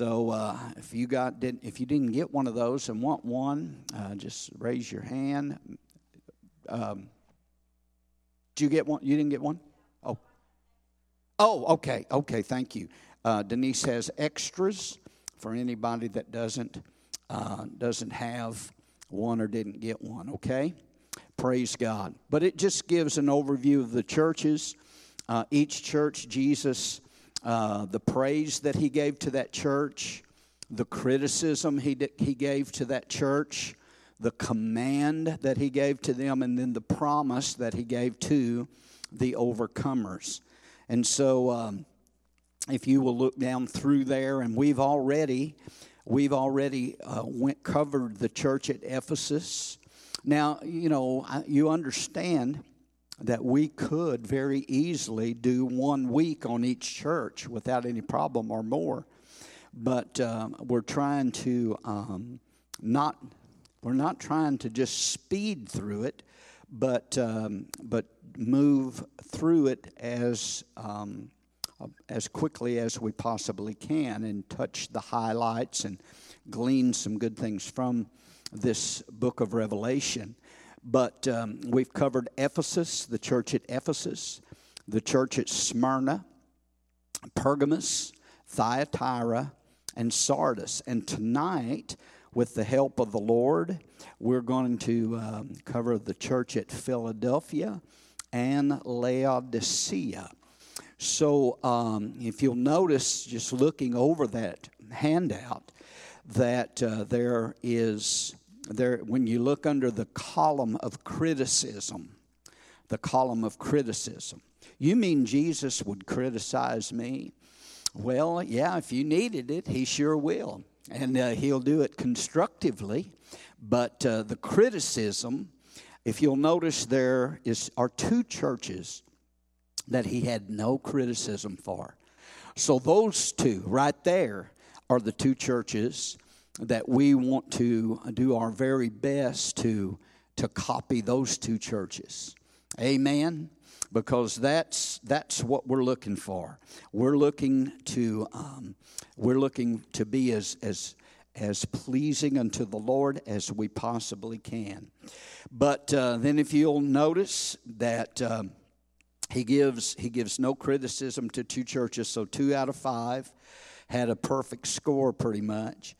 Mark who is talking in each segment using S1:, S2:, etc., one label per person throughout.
S1: So uh, if you got didn't if you didn't get one of those and want one, uh, just raise your hand. Um, you get one? You didn't get one? Oh, oh, okay, okay. Thank you. Uh, Denise has extras for anybody that doesn't uh, doesn't have one or didn't get one. Okay, praise God. But it just gives an overview of the churches. Uh, each church, Jesus uh, the praise that he gave to that church, the criticism he, he gave to that church, the command that he gave to them, and then the promise that he gave to the overcomers. And so, um, if you will look down through there, and we've already we've already uh, went covered the church at Ephesus. Now, you know, you understand that we could very easily do one week on each church without any problem or more. But um, we're trying to um, not, we're not trying to just speed through it, but, um, but move through it as, um, as quickly as we possibly can and touch the highlights and glean some good things from this book of Revelation. But um, we've covered Ephesus, the church at Ephesus, the church at Smyrna, Pergamos, Thyatira, and Sardis. And tonight, with the help of the Lord, we're going to um, cover the church at Philadelphia and Laodicea. So, um, if you'll notice, just looking over that handout, that uh, there is there, when you look under the column of criticism, the column of criticism, you mean Jesus would criticize me? Well, yeah, if you needed it, he sure will. And uh, he'll do it constructively. But uh, the criticism, if you'll notice, there is, are two churches that he had no criticism for. So those two right there are the two churches that we want to do our very best to, to copy those two churches. Amen. Because that's that's what we're looking for. We're looking to um, we're looking to be as as as pleasing unto the Lord as we possibly can. But uh, then, if you'll notice that um, he gives he gives no criticism to two churches, so two out of five had a perfect score pretty much.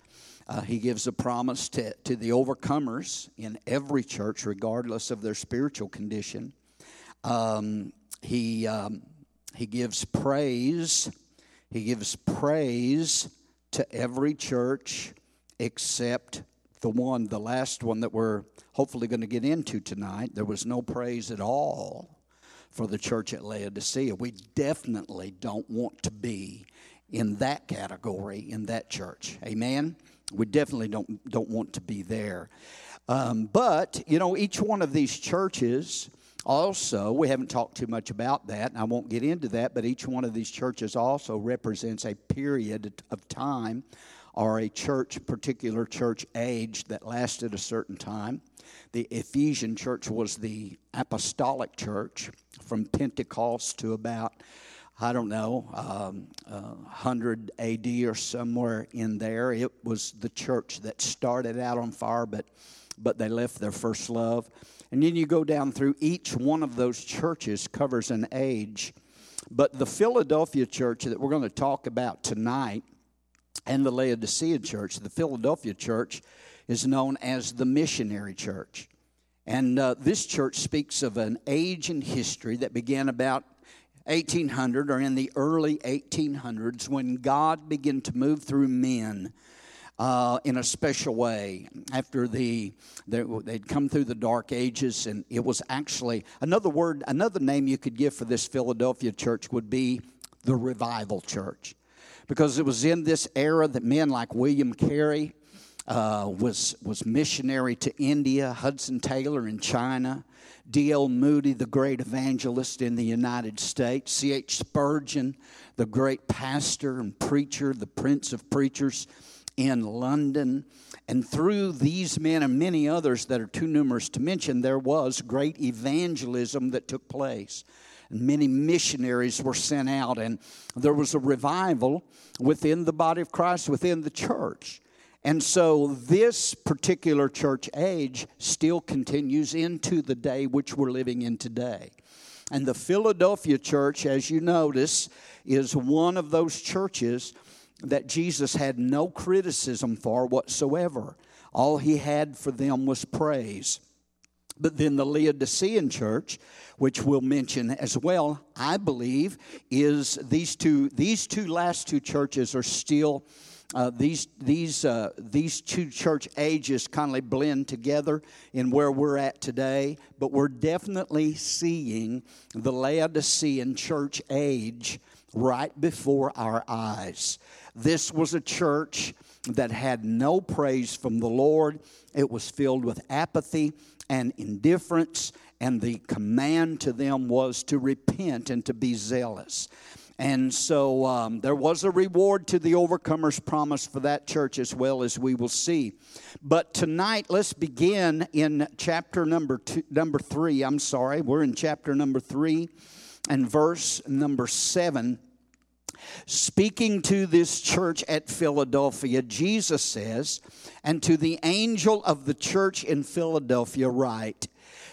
S1: Uh, he gives a promise to, to the overcomers in every church, regardless of their spiritual condition. Um, he, um, he gives praise. He gives praise to every church except the one, the last one that we're hopefully going to get into tonight. There was no praise at all for the church at Laodicea. We definitely don't want to be in that category in that church. Amen we definitely don't don't want to be there. Um, but you know, each one of these churches also we haven't talked too much about that, and I won't get into that. But each one of these churches also represents a period of time or a church, particular church age that lasted a certain time. The Ephesian church was the apostolic church from Pentecost to about I don't know, um, uh, 100 AD or somewhere in there. It was the church that started out on fire, but, but they left their first love. And then you go down through each one of those churches covers an age. But the Philadelphia church that we're going to talk about tonight and the Laodicea church, the Philadelphia church is known as the missionary church. And uh, this church speaks of an age in history that began about 1800 or in the early 1800s when God began to move through men uh, in a special way. After the they'd come through the dark ages and it was actually another word another name you could give for this philadelphia church would be the revival church. Because it was in this era that men like william carey uh, was was missionary to india hudson taylor in china D.L. Moody, the great evangelist in the United States, C.H. Spurgeon, the great pastor and preacher, the prince of preachers in London. And through these men and many others that are too numerous to mention, there was great evangelism that took place. And many missionaries were sent out, and there was a revival within the body of Christ, within the church. And so this particular church age still continues into the day which we're living in today. And the Philadelphia church, as you notice, is one of those churches that Jesus had no criticism for whatsoever. All he had for them was praise. But then the Laodicean church, which we'll mention as well, I believe, is these two, these two last two churches are still. Uh, these these uh, these two church ages kind of blend together in where we're at today, but we're definitely seeing the Laodicean church age right before our eyes. This was a church that had no praise from the Lord. It was filled with apathy and indifference, and the command to them was to repent and to be zealous. And so um, there was a reward to the overcomers promise for that church as well as we will see. But tonight, let's begin in chapter number two, number three. I'm sorry, we're in chapter number three and verse number seven. Speaking to this church at Philadelphia, Jesus says, And to the angel of the church in Philadelphia, write,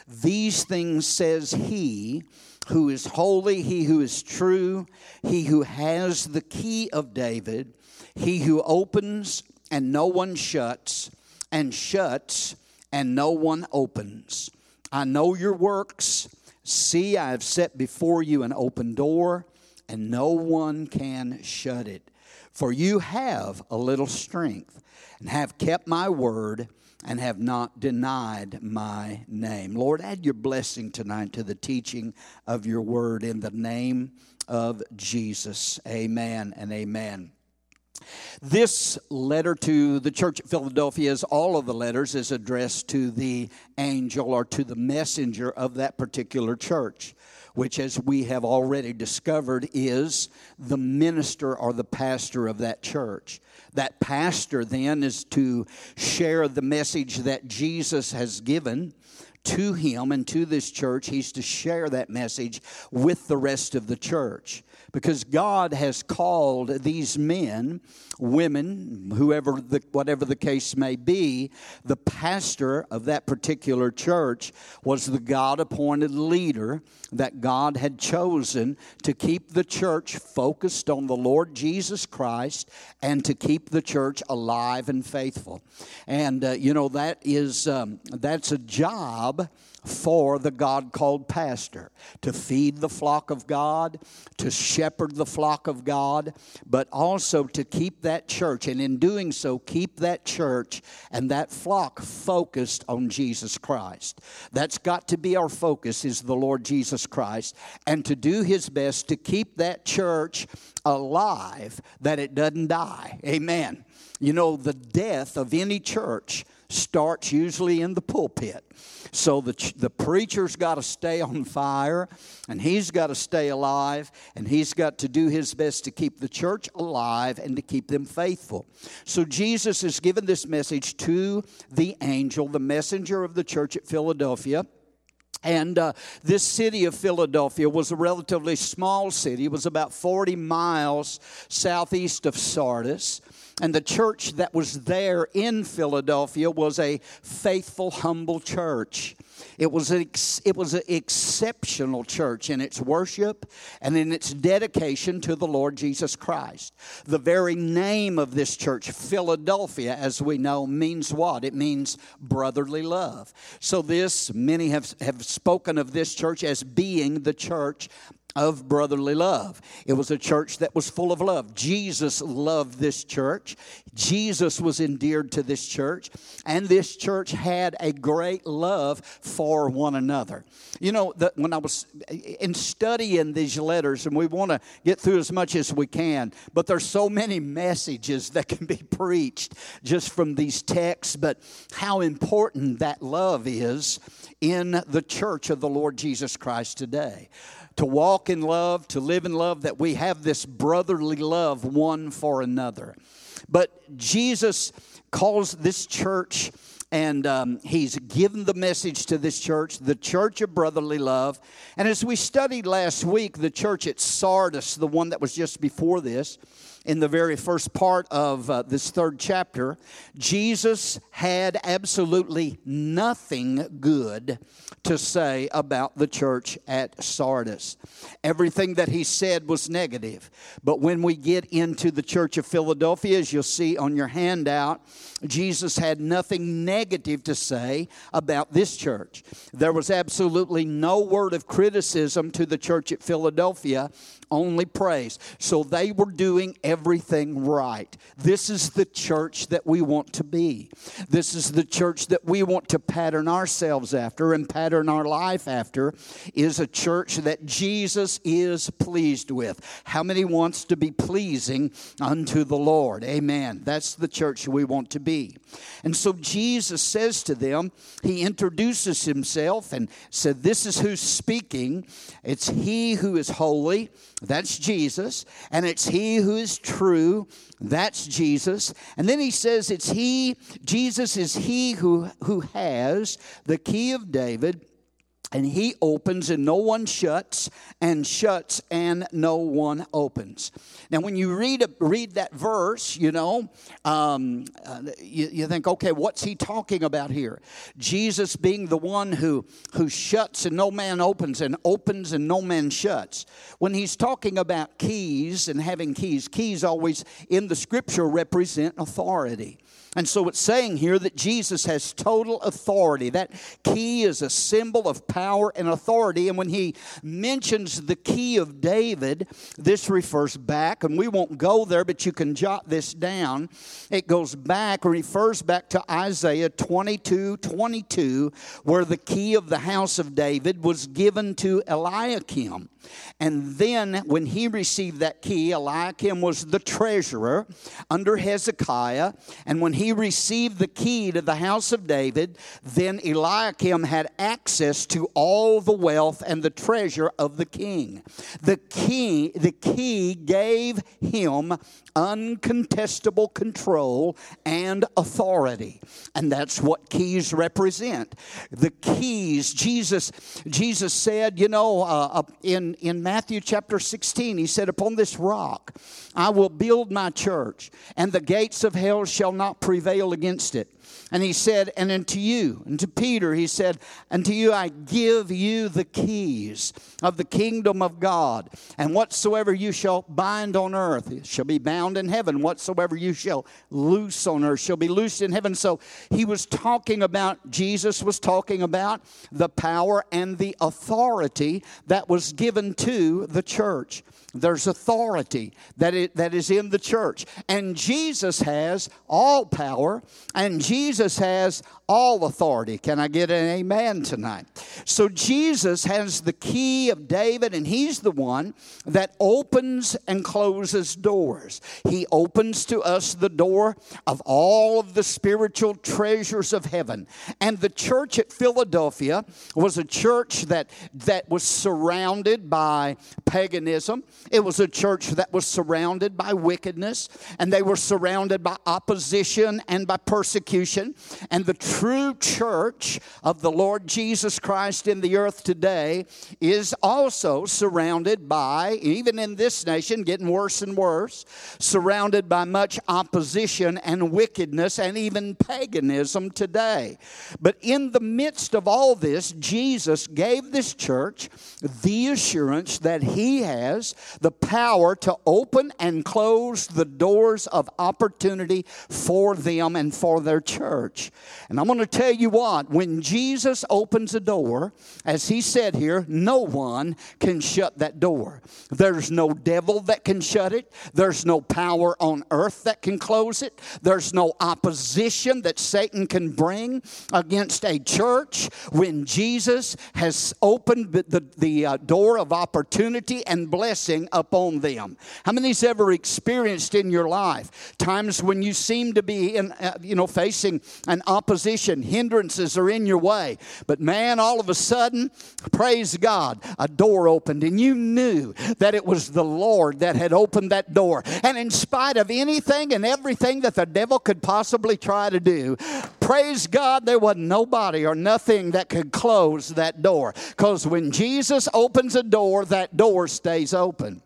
S1: These things says he who is holy, he who is true, he who has the key of David, he who opens and no one shuts, and shuts and no one opens. I know your works. See, I have set before you an open door and no one can shut it. For you have a little strength, and have kept my word, and have not denied my name. Lord, add your blessing tonight to the teaching of your word in the name of Jesus. Amen and amen. This letter to the church at Philadelphia, as all of the letters, is addressed to the angel or to the messenger of that particular church which, as we have already discovered, is the minister or the pastor of that church. That pastor then is to share the message that Jesus has given to him and to this church. He's to share that message with the rest of the church because God has called these men, women, whoever the, whatever the case may be, the pastor of that particular church was the God appointed leader that God had chosen to keep the church focused on the Lord Jesus Christ and to keep the church alive and faithful. And uh, you know that is um, that's a job for the God called pastor to feed the flock of God, to shepherd the flock of God, but also to keep that church, and in doing so, keep that church and that flock focused on Jesus Christ. That's got to be our focus, is the Lord Jesus Christ, and to do his best to keep that church alive, that it doesn't die. Amen. You know, the death of any church starts usually in the pulpit. So the, the preacher's got to stay on fire and he's got to stay alive and he's got to do his best to keep the church alive and to keep them faithful. So Jesus has given this message to the angel, the messenger of the church at Philadelphia. And uh, this city of Philadelphia was a relatively small city. It was about 40 miles southeast of Sardis. And the church that was there in Philadelphia was a faithful, humble church. It was, an ex- it was an exceptional church in its worship and in its dedication to the Lord Jesus Christ. The very name of this church, Philadelphia, as we know, means what? It means brotherly love. So, this, many have, have spoken of this church as being the church of brotherly love. It was a church that was full of love. Jesus loved this church. Jesus was endeared to this church, and this church had a great love for one another. You know, the, when I was in studying these letters, and we want to get through as much as we can, but there's so many messages that can be preached just from these texts, but how important that love is in the church of the Lord Jesus Christ today to walk in love, to live in love, that we have this brotherly love one for another. But Jesus calls this church and um, he's given the message to this church, the church of brotherly love. And as we studied last week, the church at Sardis, the one that was just before this, in the very first part of uh, this third chapter, Jesus had absolutely nothing good to say about the church at Sardis. Everything that he said was negative. But when we get into the church of Philadelphia, as you'll see on your handout, Jesus had nothing negative to say about this church. There was absolutely no word of criticism to the church at Philadelphia only praise. So they were doing everything right. This is the church that we want to be. This is the church that we want to pattern ourselves after and pattern our life after is a church that Jesus is pleased with. How many wants to be pleasing unto the Lord? Amen. That's the church we want to be. And so Jesus says to them, he introduces himself and said, This is who's speaking. It's he who is holy that's Jesus. And it's He who is true. That's Jesus. And then He says it's He, Jesus is He who, who has the key of David and he opens and no one shuts and shuts and no one opens. Now when you read a, read that verse you know um, uh, you, you think okay what's he talking about here? Jesus being the one who who shuts and no man opens and opens and no man shuts. When he's talking about keys and having keys keys always in the scripture represent authority and so it's saying here that Jesus has total authority. That key is a symbol of power and authority. And when he mentions the key of David, this refers back, and we won't go there, but you can jot this down. It goes back, refers back to Isaiah 22 22, where the key of the house of David was given to Eliakim. And then when he received that key, Eliakim was the treasurer under Hezekiah. And when he received the key to the house of David, then Eliakim had access to all the wealth and the treasure of the king. The key, the key gave him uncontestable control and authority. And that's what keys represent. The keys, Jesus, Jesus said, you know, uh, in, in Matthew chapter 16, he said, Upon this rock I will build my church, and the gates of hell shall not prevail against it. And he said, And unto you, and to Peter, he said, Unto you I give you the keys of the kingdom of God. And whatsoever you shall bind on earth shall be bound in heaven. Whatsoever you shall loose on earth shall be loosed in heaven. So he was talking about, Jesus was talking about the power and the authority that was given to the church. There's authority that, is in the church. And Jesus has all power, and Jesus has all authority. Can I get an amen tonight? So Jesus has the key of David, and he's the one that opens and closes doors. He opens to us the door of all of the spiritual treasures of heaven. And the church at Philadelphia was a church that, that was surrounded by paganism. It was a church that was surrounded by wickedness, and they were surrounded by opposition and by persecution. And the true church of the Lord Jesus Christ in the earth today is also surrounded by, even in this nation, getting worse and worse, surrounded by much opposition and wickedness and even paganism today. But in the midst of all this, Jesus gave this church the assurance that He has the power to open and close the doors of opportunity for them and for their church. And I'm going to tell tell you what, when Jesus opens a door, as he said here, no one can shut that door. There's no devil that can shut it, there's no power on earth that can close it, there's no opposition that Satan can bring against a church. When Jesus has opened the, the uh, door of opportunity and blessing upon them. How many's ever experienced in your life times when you seem to be in, uh, you know, facing an opposition? hindrances are in your way. But man, all of a sudden, praise God, a door opened and you knew that it was the Lord that had opened that door. And in spite of anything and everything that the devil could possibly try to do, praise God, there wasn't nobody or nothing that could close that door. Because when Jesus opens a door, that door stays open.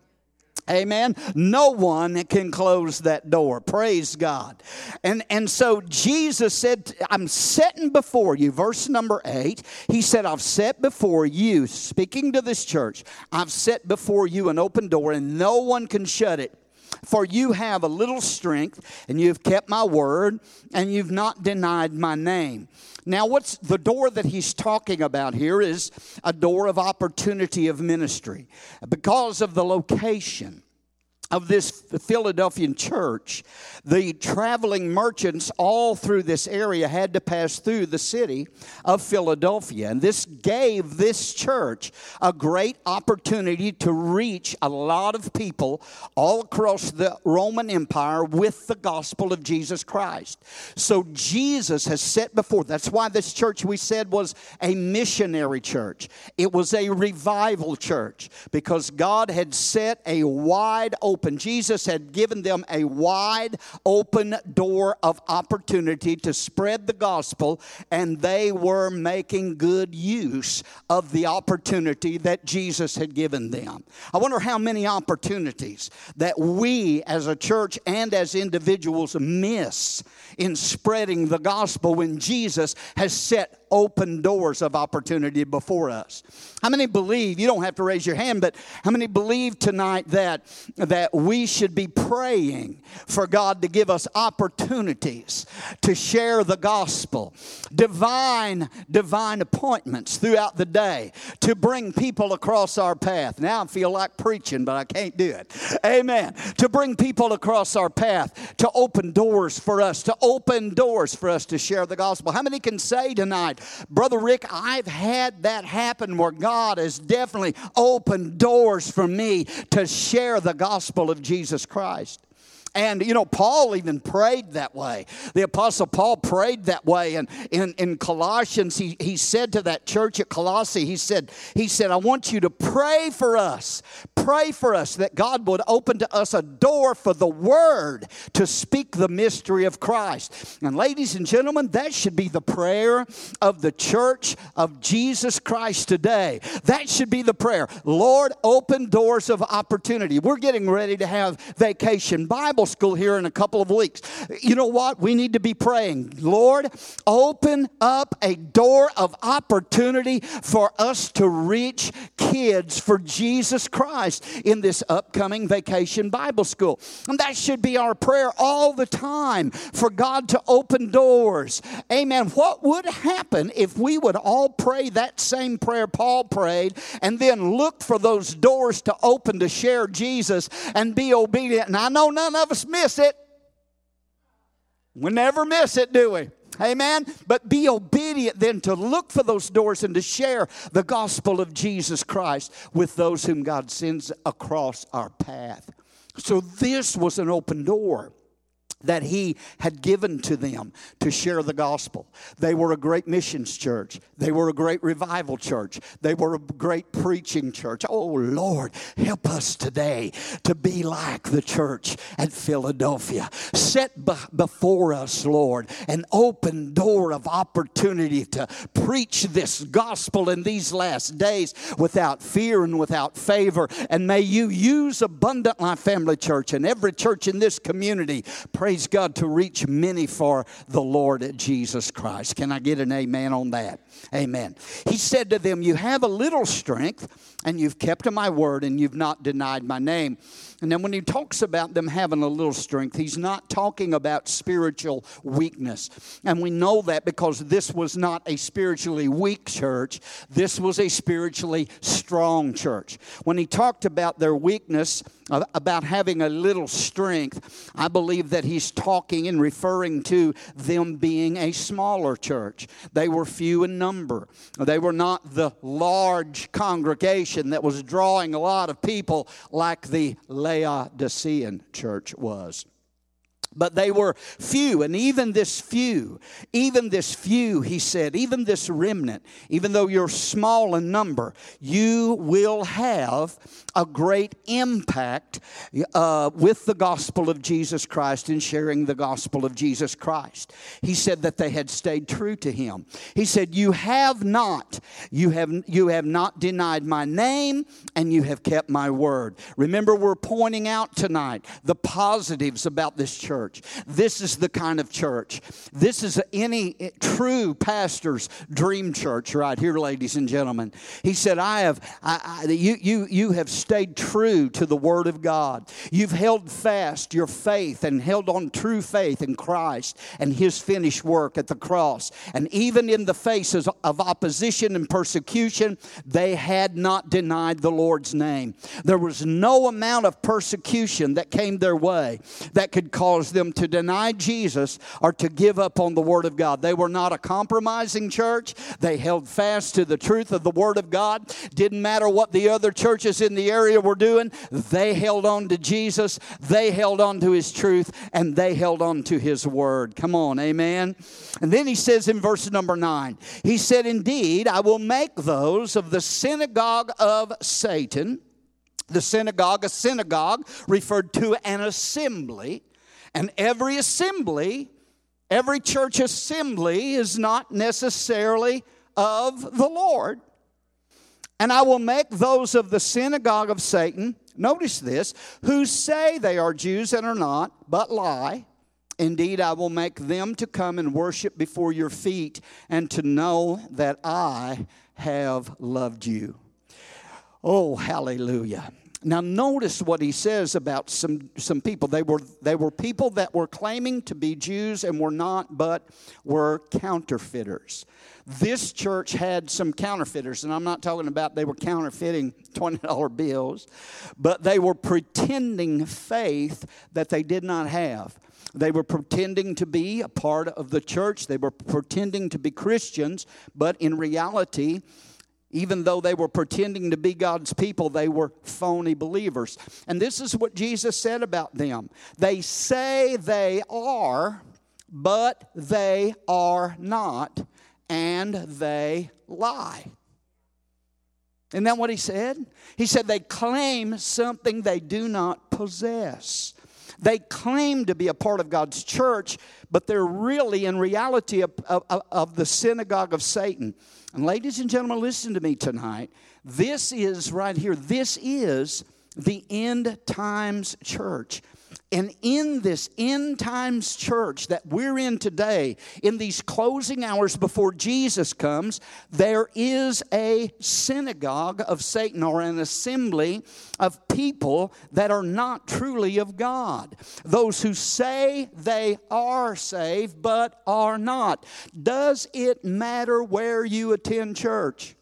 S1: Amen. No one can close that door. Praise God. And, and so Jesus said, I'm setting before you, verse number eight. He said, I've set before you, speaking to this church, I've set before you an open door and no one can shut it. For you have a little strength, and you've kept my word, and you've not denied my name. Now, what's the door that he's talking about here is a door of opportunity of ministry because of the location of this Philadelphian church, the traveling merchants all through this area had to pass through the city of Philadelphia. And this gave this church a great opportunity to reach a lot of people all across the Roman Empire with the gospel of Jesus Christ. So Jesus has set before, that's why this church we said was a missionary church, it was a revival church because God had set a wide open open. Jesus had given them a wide open door of opportunity to spread the gospel, and they were making good use of the opportunity that Jesus had given them. I wonder how many opportunities that we as a church and as individuals miss in spreading the gospel when Jesus has set open doors of opportunity before us. How many believe, you don't have to raise your hand, but how many believe tonight that, that we should be praying for God to give us opportunities to share the gospel, divine, divine appointments throughout the day to bring people across our path. Now I feel like preaching, but I can't do it. Amen. To bring people across our path, to open doors for us, to open doors for us to share the gospel. How many can say tonight, Brother Rick, I've had that happen where God has definitely opened doors for me to share the gospel of Jesus Christ. And, you know, Paul even prayed that way. The Apostle Paul prayed that way. And in, in Colossians, he, he said to that church at Colossae, he said, he said, I want you to pray for us. Pray for us that God would open to us a door for the word to speak the mystery of Christ. And ladies and gentlemen, that should be the prayer of the church of Jesus Christ today. That should be the prayer. Lord, open doors of opportunity. We're getting ready to have vacation Bible Bible school here in a couple of weeks. You know what? We need to be praying. Lord, open up a door of opportunity for us to reach kids for Jesus Christ in this upcoming vacation Bible school. And that should be our prayer all the time for God to open doors. Amen. What would happen if we would all pray that same prayer Paul prayed and then look for those doors to open to share Jesus and be obedient? And I know none of us miss it. We never miss it, do we? Amen. But be obedient then to look for those doors and to share the gospel of Jesus Christ with those whom God sends across our path. So this was an open door that he had given to them to share the gospel. They were a great missions church. They were a great revival church. They were a great preaching church. Oh Lord, help us today to be like the church at Philadelphia. Set before us, Lord, an open door of opportunity to preach this gospel in these last days without fear and without favor. And may you use Abundant Life Family Church and every church in this community. Pray praise God, to reach many for the Lord Jesus Christ. Can I get an amen on that? Amen. He said to them, You have a little strength, and you've kept my word, and you've not denied my name. And then when he talks about them having a little strength, he's not talking about spiritual weakness. And we know that because this was not a spiritually weak church, this was a spiritually strong church. When he talked about their weakness, uh, about having a little strength, I believe that he's talking and referring to them being a smaller church. They were few in number, they were not the large congregation that was drawing a lot of people like the Laodicean church was. But they were few. And even this few even this few he said even this remnant even though you're small in number you will have a great impact uh, with the gospel of jesus christ in sharing the gospel of jesus christ. He said that they had stayed true to him. He said you have not you have you have not denied my name and you have kept my word. Remember we're pointing out tonight the positives about this church church. This is the kind of church. This is any true pastor's dream church right here, ladies and gentlemen. He said, I have, I, I, you, you, you have stayed true to the Word of God. You've held fast your faith and held on true faith in Christ and His finished work at the cross. And even in the faces of opposition and persecution, they had not denied the Lord's name. There was no amount of persecution that came their way that could cause them to deny Jesus or to give up on the Word of God. They were not a compromising church. They held fast to the truth of the Word of God. Didn't matter what the other churches in the area were doing, they held on to Jesus, they held on to His truth, and they held on to His Word. Come on, amen. And then he says in verse number nine, He said, Indeed, I will make those of the synagogue of Satan the synagogue, a synagogue referred to an assembly. And every assembly, every church assembly is not necessarily of the Lord. And I will make those of the synagogue of Satan, notice this, who say they are Jews and are not, but lie. Indeed, I will make them to come and worship before your feet and to know that I have loved you. Oh, hallelujah. Now, notice what he says about some, some people. They were, they were people that were claiming to be Jews and were not, but were counterfeiters. This church had some counterfeiters, and I'm not talking about they were counterfeiting $20 bills, but they were pretending faith that they did not have. They were pretending to be a part of the church, they were pretending to be Christians, but in reality, even though they were pretending to be God's people, they were phony believers. And this is what Jesus said about them they say they are, but they are not, and they lie. Isn't that what he said? He said they claim something they do not possess. They claim to be a part of God's church, but they're really, in reality, of, of, of the synagogue of Satan. And ladies and gentlemen, listen to me tonight. This is right here, this is the end times church. And in this end times church that we're in today, in these closing hours before Jesus comes, there is a synagogue of Satan or an assembly of people that are not truly of God. Those who say they are saved but are not. Does it matter where you attend church?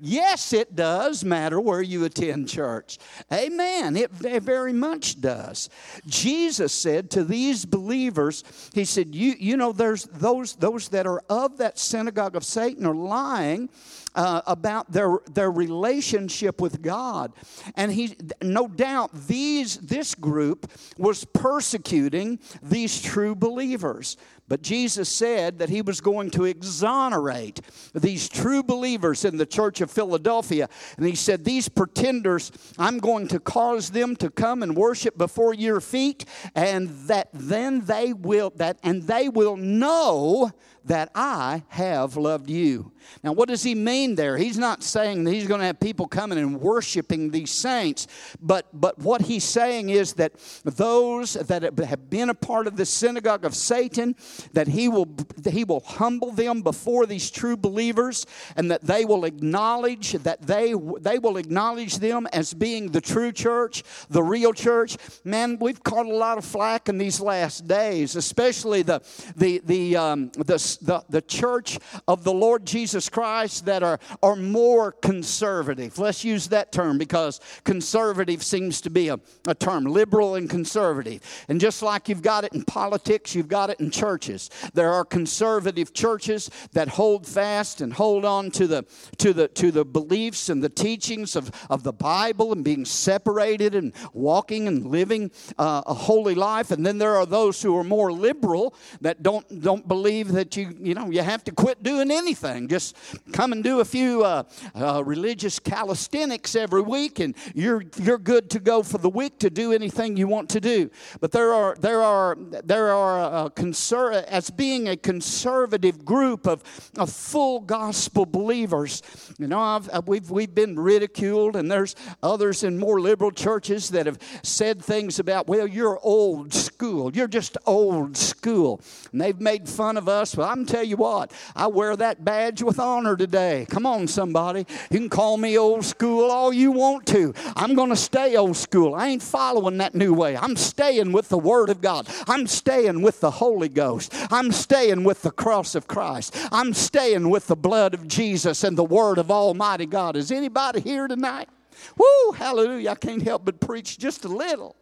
S1: Yes, it does matter where you attend church. Amen. It, very much does. Jesus said to these believers, He said, You, you know, there's those, those that are of that synagogue of Satan are lying uh, about their, their relationship with God. And he, no doubt, these, this group was persecuting these true believers. But Jesus said that he was going to exonerate these true believers in the church of Philadelphia. And he said, These pretenders, I'm going to cause them to come and worship before your feet, and that then they will that and they will know that I have loved you. Now, what does he mean there? He's not saying that he's going to have people coming and worshiping these saints, but, but what he's saying is that those that have been a part of the synagogue of Satan, that he will, he will humble them before these true believers, and that they will acknowledge that they, they will acknowledge them as being the true church, the real church. Man, we've caught a lot of flack in these last days, especially the, the, the, um, the the, the church of the Lord Jesus Christ that are, are more conservative. Let's use that term because conservative seems to be a, a term, liberal and conservative. And just like you've got it in politics, you've got it in churches. There are conservative churches that hold fast and hold on to the, to the, to the beliefs and the teachings of, of the Bible and being separated and walking and living uh, a holy life. And then there are those who are more liberal that don't, don't believe that you, you know, you have to quit doing anything. Just come and do a few uh, uh, religious calisthenics every week and you're, you're good to go for the week to do anything you want to do. But there are, there are, there are uh, conser- as being a conservative group of, of full gospel believers. You know, I've, uh, we've, we've been ridiculed, and there's others in more liberal churches that have said things about, well, you're old school. You're just old school. And they've made fun of us. Well, I'm tell you what, I wear that badge with honor today. Come on, somebody. You can call me old school all you want to. I'm going to stay old school. I ain't following that new way. I'm staying with the Word of God. I'm staying with the Holy Ghost. I'm staying with the cross of Christ. I'm staying with the blood of Jesus and the Word of Almighty God. Is anybody here tonight? Woo, hallelujah. I can't help but preach just a little.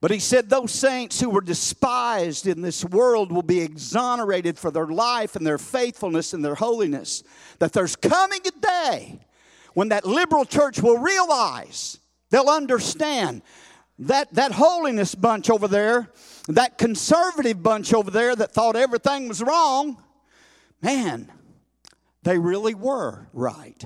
S1: But he said, Those saints who were despised in this world will be exonerated for their life and their faithfulness and their holiness. That there's coming a day when that liberal church will realize, they'll understand that, that holiness bunch over there, that conservative bunch over there that thought everything was wrong, man, they really were right.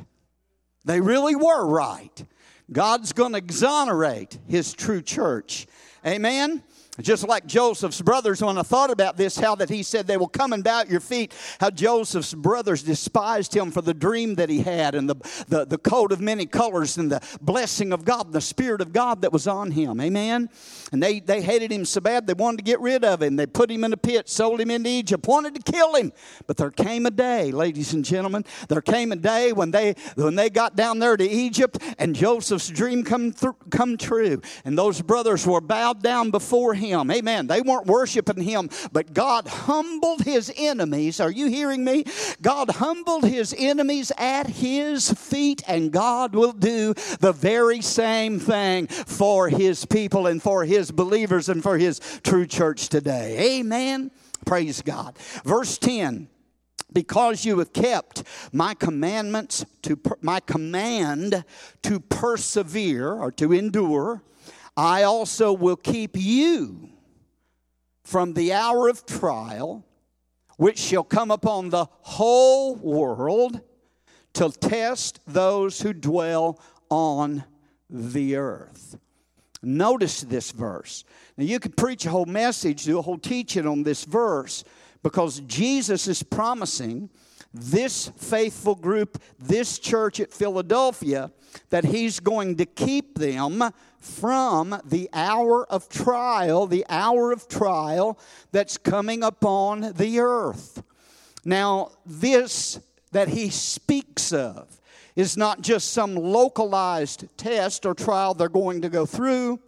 S1: They really were right. God's going to exonerate his true church Amen. Just like Joseph's brothers, when I thought about this, how that he said they will come and bow at your feet, how Joseph's brothers despised him for the dream that he had and the, the, the coat of many colors and the blessing of God, the Spirit of God that was on him. Amen. And they, they hated him so bad they wanted to get rid of him. They put him in a pit, sold him into Egypt, wanted to kill him. But there came a day, ladies and gentlemen, there came a day when they when they got down there to Egypt and Joseph's dream come, th- come true. And those brothers were bowed down before him him. Amen. They weren't worshiping him, but God humbled his enemies. Are you hearing me? God humbled his enemies at his feet, and God will do the very same thing for his people and for his believers and for his true church today. Amen. Praise God. Verse 10 because you have kept my commandments to per, my command to persevere or to endure I also will keep you from the hour of trial, which shall come upon the whole world to test those who dwell on the earth. Notice this verse. Now, you could preach a whole message, do a whole teaching on this verse because Jesus is promising this faithful group, this church at Philadelphia, that He's going to keep them from the hour of trial, the hour of trial that's coming upon the earth. Now, this that he speaks of is not just some localized test or trial they're going to go through.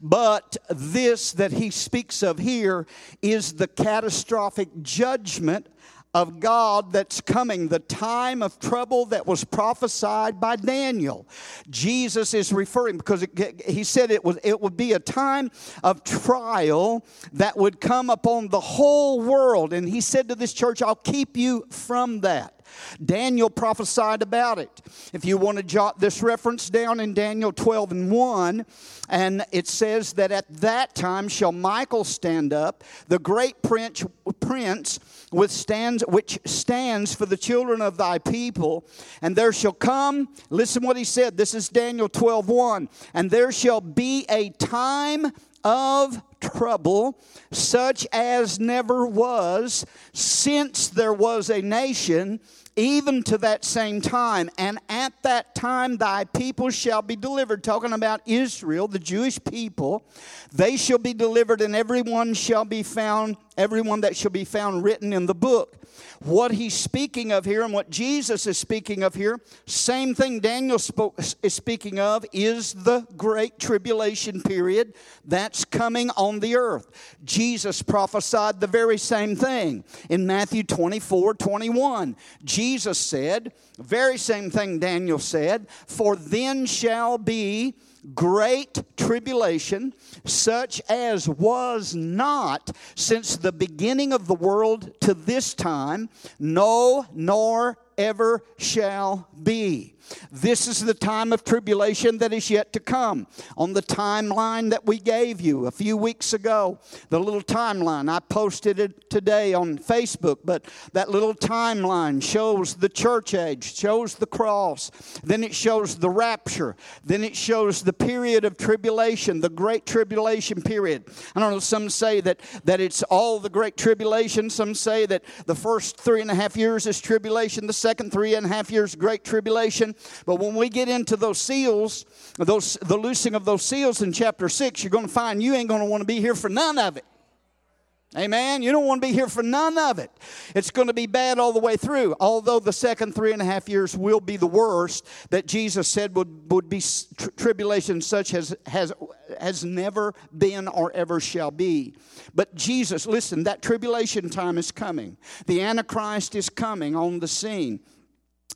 S1: But this that he speaks of here is the catastrophic judgment of God that's coming, the time of trouble that was prophesied by Daniel. Jesus is referring because it, he said it, was, it would be a time of trial that would come upon the whole world. And he said to this church, I'll keep you from that. Daniel prophesied about it. If you want to jot this reference down in Daniel 12 and 1, and it says that at that time shall Michael stand up, the great prince, prince withstands, which stands for the children of thy people, and there shall come, listen what he said, this is Daniel 12 1, and there shall be a time of trouble such as never was since there was a nation even to that same time. And at that time, thy people shall be delivered. Talking about Israel, the Jewish people, they shall be delivered, and everyone shall be found, everyone that shall be found written in the book what he's speaking of here and what Jesus is speaking of here, same thing Daniel spoke, is speaking of, is the great tribulation period that's coming on the earth. Jesus prophesied the very same thing in Matthew 24 21. Jesus said, very same thing Daniel said, for then shall be great tribulation, such as was not since the beginning of the world to this time, no, nor ever shall be. This is the time of tribulation that is yet to come. On the timeline that we gave you a few weeks ago, the little timeline, I posted it today on Facebook, but that little timeline shows the church age, shows the cross, then it shows the rapture, then it shows the period of tribulation, the great tribulation period. I don't know, some say that, that it's all the great tribulation, some say that the first three and a half years is tribulation, the second three and a half years, great tribulation. But when we get into those seals, those the loosing of those seals in chapter 6, you're going to find you ain't going to want to be here for none of it. Amen. You don't want to be here for none of it. It's going to be bad all the way through. Although the second three and a half years will be the worst, that Jesus said would, would be tribulation such as has, has never been or ever shall be. But Jesus, listen, that tribulation time is coming. The Antichrist is coming on the scene.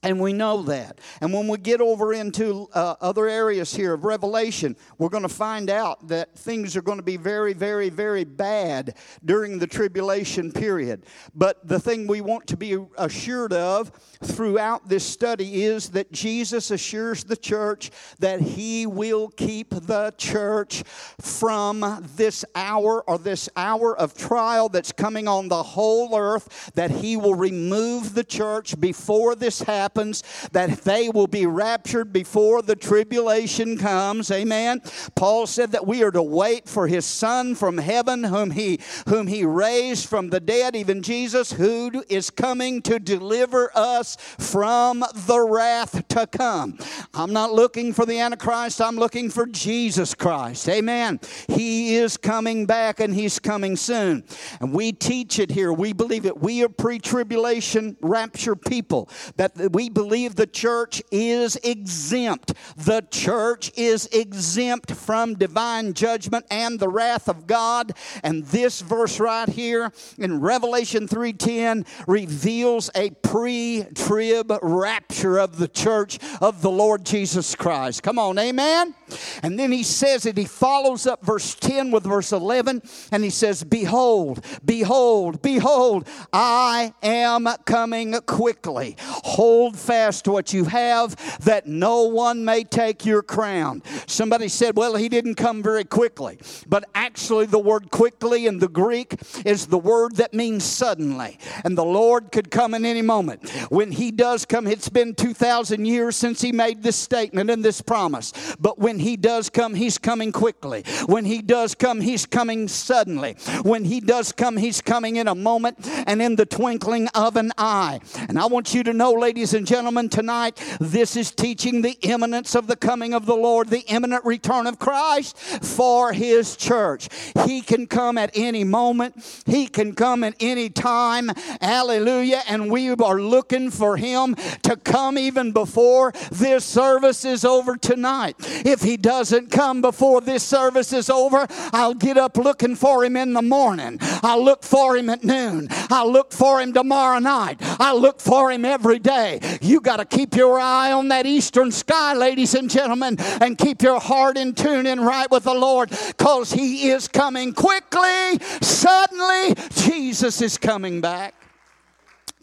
S1: And we know that. And when we get over into uh, other areas here of Revelation, we're going to find out that things are going to be very, very, very bad during the tribulation period. But the thing we want to be assured of throughout this study is that Jesus assures the church that he will keep the church from this hour or this hour of trial that's coming on the whole earth, that he will remove the church before this happens happens, that they will be raptured before the tribulation comes. Amen. Paul said that we are to wait for his son from heaven, whom he whom he raised from the dead, even Jesus, who is coming to deliver us from the wrath to come. I'm not looking for the Antichrist, I'm looking for Jesus Christ. Amen. He is coming back and he's coming soon. And we teach it here. We believe it. We are pre tribulation rapture people. That we believe the church is exempt. The church is exempt from divine judgment and the wrath of God. And this verse right here in Revelation 3:10 reveals a pre-trib rapture of the church of the Lord Jesus Christ. Come on, amen. And then he says it, he follows up verse 10 with verse 11, and he says, Behold, behold, behold, I am coming quickly. Hold fast to what you have, that no one may take your crown. Somebody said, Well, he didn't come very quickly. But actually, the word quickly in the Greek is the word that means suddenly. And the Lord could come in any moment. When he does come, it's been 2,000 years since he made this statement and this promise. But when he does come, he's coming quickly. When he does come, he's coming suddenly. When he does come, he's coming in a moment and in the twinkling of an eye. And I want you to know, ladies and gentlemen, tonight, this is teaching the imminence of the coming of the Lord, the imminent return of Christ for his church. He can come at any moment, he can come at any time. Hallelujah. And we are looking for him to come even before this service is over tonight. If he doesn't come before this service is over, I'll get up looking for him in the morning. I'll look for him at noon. I'll look for him tomorrow night. I'll look for him every day. You got to keep your eye on that eastern sky, ladies and gentlemen, and keep your heart in tune and right with the Lord because he is coming quickly. Suddenly, Jesus is coming back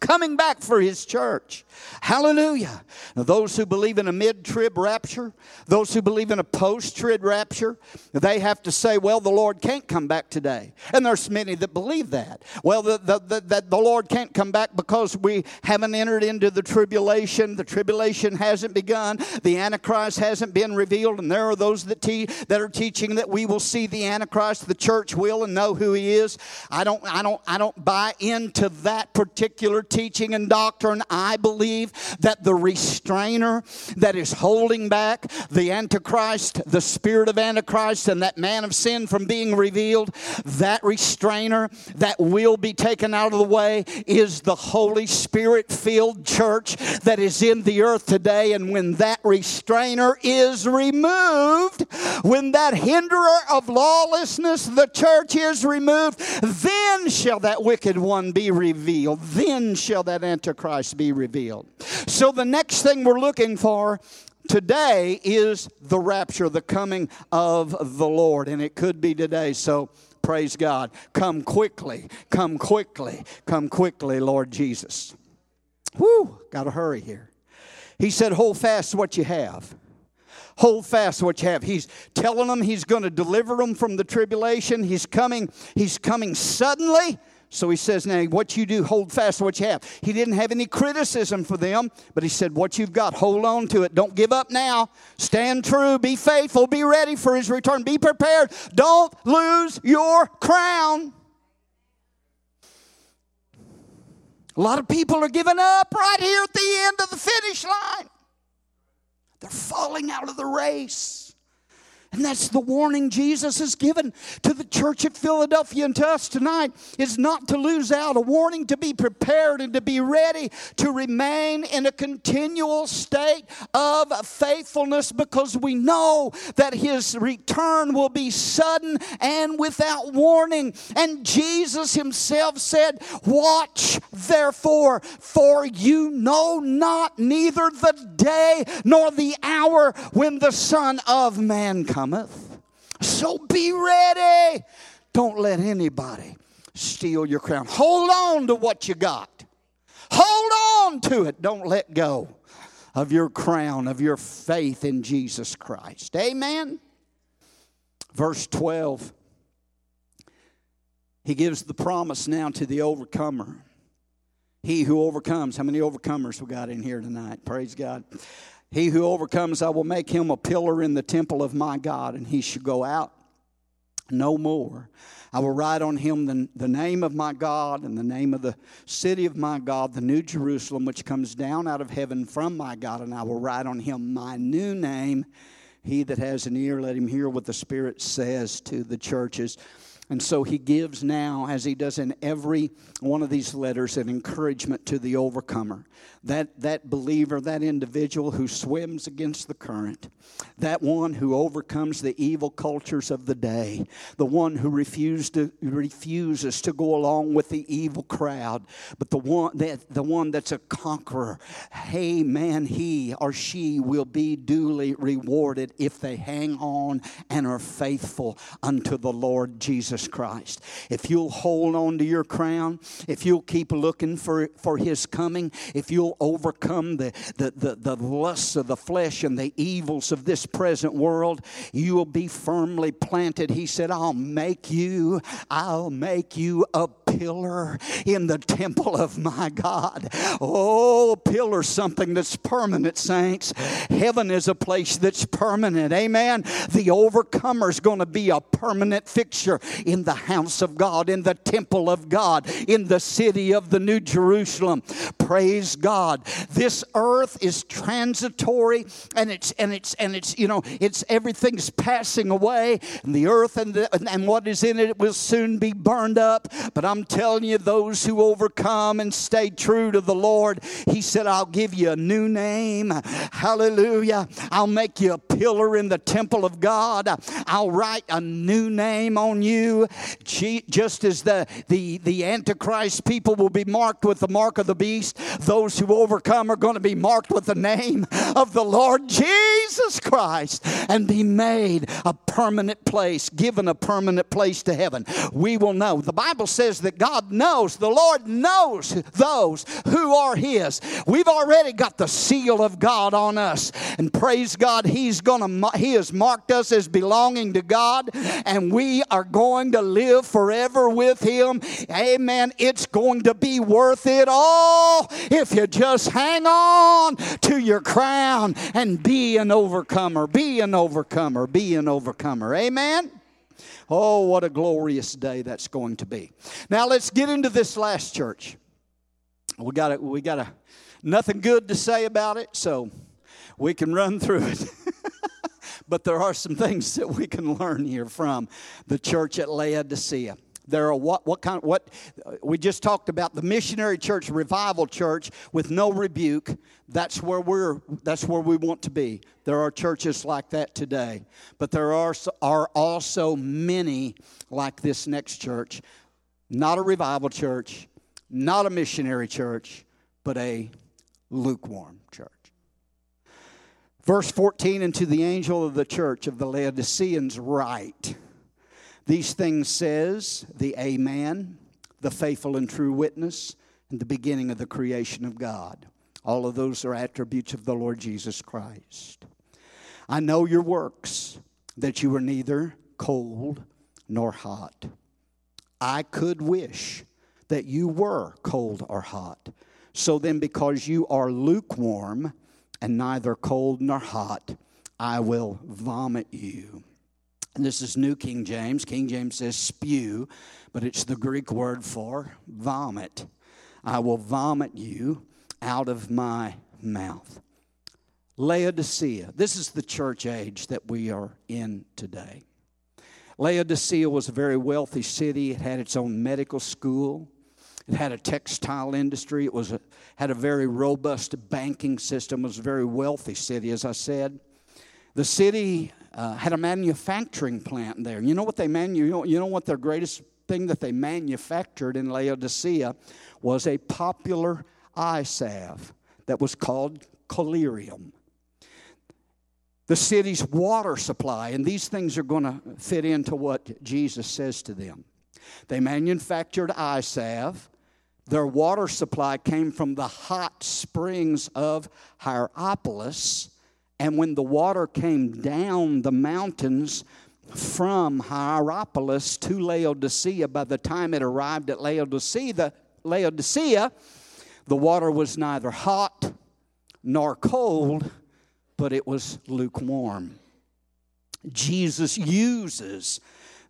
S1: coming back for his church. Hallelujah. Now, those who believe in a mid trib rapture, those who believe in a post trib rapture, they have to say, well, the Lord can't come back today. And there's many that believe that. Well, the, the, the, that the Lord can't come back because we haven't entered into the tribulation. The tribulation hasn't begun. The Antichrist hasn't been revealed. And there are those that, te- that are teaching that we will see the Antichrist. The church will and know who he is. I don't, I don't, I don't buy into that particular teaching and doctrine. I believe that the restrainer that is holding back the Antichrist, the spirit of Antichrist, and that man of sin from being revealed, that restrainer that will be taken out of the way is the Holy Spirit filled church that is in the earth today. And when that restrainer is removed, when that hinderer of lawlessness, the church is removed, then shall that wicked one be revealed. Then shall that Antichrist be revealed. So the next thing we're looking for today is the rapture, the coming of the Lord. And it could be today. So praise God. Come quickly, come quickly, come quickly, Lord Jesus. Whoo, got to hurry here. He said, Hold fast what you have. Hold fast what you have. He's telling them he's going to deliver them from the tribulation. He's coming, he's coming suddenly. So he says, Now, what you do, hold fast to what you have. He didn't have any criticism for them, but he said, What you've got, hold on to it. Don't give up now. Stand true. Be faithful. Be ready for his return. Be prepared. Don't lose your crown. A lot of people are giving up right here at the end of the finish line. They're falling out of the race. And that's the warning Jesus has given to the church at Philadelphia. And to us tonight is not to lose out, a warning to be prepared and to be ready to remain in a continual state of faithfulness because we know that his return will be sudden and without warning. And Jesus himself said, Watch therefore, for you know not neither the day nor the hour when the Son of Man comes cometh. So be ready. Don't let anybody steal your crown. Hold on to what you got. Hold on to it. Don't let go of your crown, of your faith in Jesus Christ. Amen. Verse 12. He gives the promise now to the overcomer. He who overcomes. How many overcomers we got in here tonight? Praise God. He who overcomes, I will make him a pillar in the temple of my God, and he shall go out no more. I will write on him the, the name of my God and the name of the city of my God, the new Jerusalem, which comes down out of heaven from my God, and I will write on him my new name. He that has an ear, let him hear what the Spirit says to the churches. And so he gives now, as he does in every one of these letters, an encouragement to the overcomer. That, that believer, that individual who swims against the current, that one who overcomes the evil cultures of the day, the one who to, refuses to go along with the evil crowd, but the one, that, the one that's a conqueror. Hey, man, he or she will be duly rewarded if they hang on and are faithful unto the Lord Jesus Jesus Christ. If you'll hold on to your crown, if you'll keep looking for, for his coming, if you'll overcome the, the, the, the lusts of the flesh and the evils of this present world, you will be firmly planted. He said, I'll make you, I'll make you a pillar in the temple of my God. Oh, pillar, something that's permanent, saints. Heaven is a place that's permanent. Amen. The overcomer is going to be a permanent fixture in the house of God, in the temple of God, in the city of the New Jerusalem. Praise God. This earth is transitory and it's and it's and it's you know it's everything's passing away and the earth and the, and what is in it will soon be burned up. But I'm telling you, those who overcome and stay true to the Lord, He said, I'll give you a new name. Hallelujah. I'll make you a pillar in the temple of God. I'll write a new name on you just as the, the, the Antichrist people will be marked with the mark of the beast, Those who overcome are going to be marked with the name of the Lord Jesus Christ and be made a permanent place, given a permanent place to heaven. We will know. The Bible says that God knows, the Lord knows those who are His. We've already got the seal of God on us. And praise God, He's gonna He has marked us as belonging to God, and we are going to live forever with Him. Amen. It's going to be worth it all if you just hang on to your crown and be an overcomer. Be an overcomer. Be an overcomer. Amen. Oh, what a glorious day that's going to be. Now let's get into this last church. We got it. We got a nothing good to say about it, so we can run through it. but there are some things that we can learn here from the church at Laodicea. There are what, what kind of, what, we just talked about the missionary church, revival church with no rebuke. That's where we're, that's where we want to be. There are churches like that today. But there are, are also many like this next church. Not a revival church, not a missionary church, but a lukewarm church. Verse 14, and to the angel of the church of the Laodiceans, write. These things says the Amen, the faithful and true witness, and the beginning of the creation of God. All of those are attributes of the Lord Jesus Christ. I know your works, that you are neither cold nor hot. I could wish that you were cold or hot. So then, because you are lukewarm and neither cold nor hot, I will vomit you. And this is New King James. King James says spew, but it's the Greek word for vomit. I will vomit you out of my mouth. Laodicea. This is the church age that we are in today. Laodicea was a very wealthy city. It had its own medical school. It had a textile industry. It was a, had a very robust banking system. It was a very wealthy city, as I said. The city uh, had a manufacturing plant there. You know what they manu- you know, you know what their greatest thing that they manufactured in Laodicea was a popular eye salve that was called collyrium. The city's water supply, and these things are going to fit into what Jesus says to them. They manufactured eye salve. Their water supply came from the hot springs of Hierapolis. And when the water came down the mountains from Hierapolis to Laodicea, by the time it arrived at Laodicea, the, Laodicea, the water was neither hot nor cold, but it was lukewarm. Jesus uses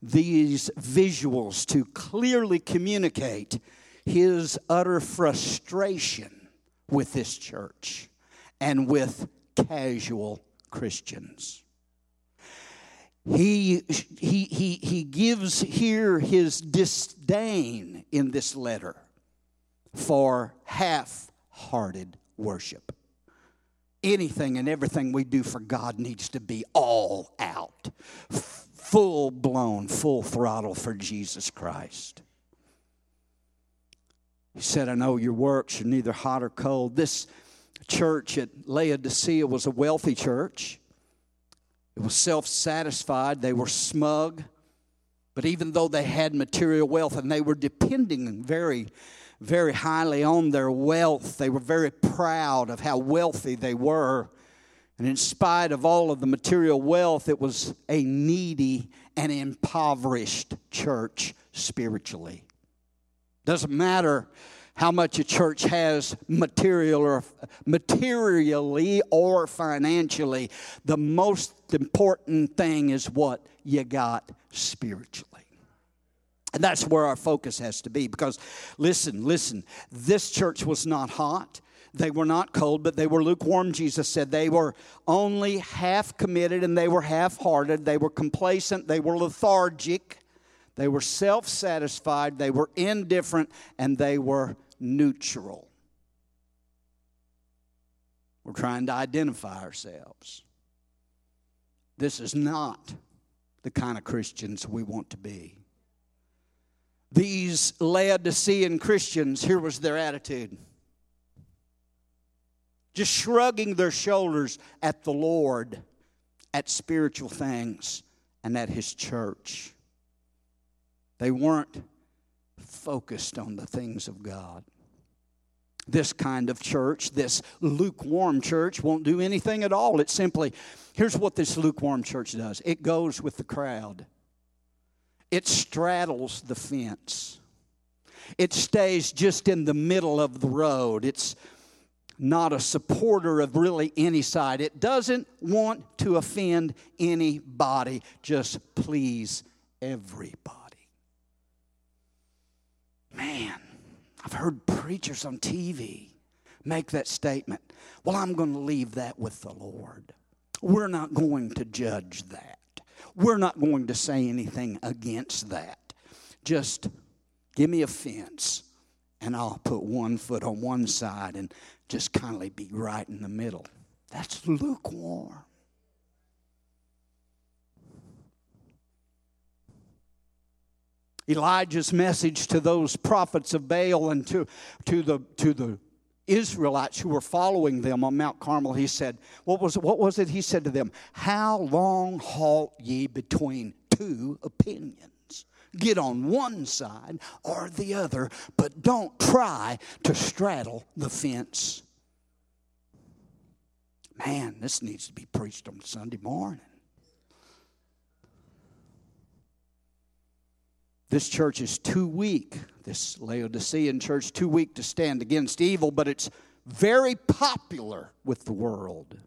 S1: these visuals to clearly communicate his utter frustration with this church and with casual Christians. He, he, he, he gives here his disdain in this letter for half hearted worship. Anything and everything we do for God needs to be all out, full blown, full throttle for Jesus Christ. He said, I know your works are neither hot or cold. This church at Laodicea was a wealthy church. It was self satisfied. They were smug. But even though they had material wealth and they were depending very, very highly on their wealth, they were very proud of how wealthy they were. And in spite of all of the material wealth, it was a needy and impoverished church spiritually. Doesn't matter how much a church has material or materially or financially. The most important thing is what you got spiritually. And that's where our focus has to be because listen, listen, this church was not hot. They were not cold, but they were lukewarm, Jesus said. They were only half committed and they were half hearted. They were complacent. They were lethargic. They were self satisfied, they were indifferent, and they were neutral. We're trying to identify ourselves. This is not the kind of Christians we want to be. These Laodicean Christians, here was their attitude just shrugging their shoulders at the Lord, at spiritual things, and at His church. They weren't focused on the things of God. This kind of church, this lukewarm church, won't do anything at all. It simply, here's what this lukewarm church does it goes with the crowd, it straddles the fence, it stays just in the middle of the road. It's not a supporter of really any side. It doesn't want to offend anybody, just please everybody. Man, I've heard preachers on TV make that statement. Well, I'm going to leave that with the Lord. We're not going to judge that. We're not going to say anything against that. Just give me a fence and I'll put one foot on one side and just kindly be right in the middle. That's lukewarm. Elijah's message to those prophets of Baal and to, to, the, to the Israelites who were following them on Mount Carmel, he said, what was, what was it he said to them? How long halt ye between two opinions? Get on one side or the other, but don't try to straddle the fence. Man, this needs to be preached on Sunday morning. This church is too weak, this Laodicean church, too weak to stand against evil, but it's very popular with the world.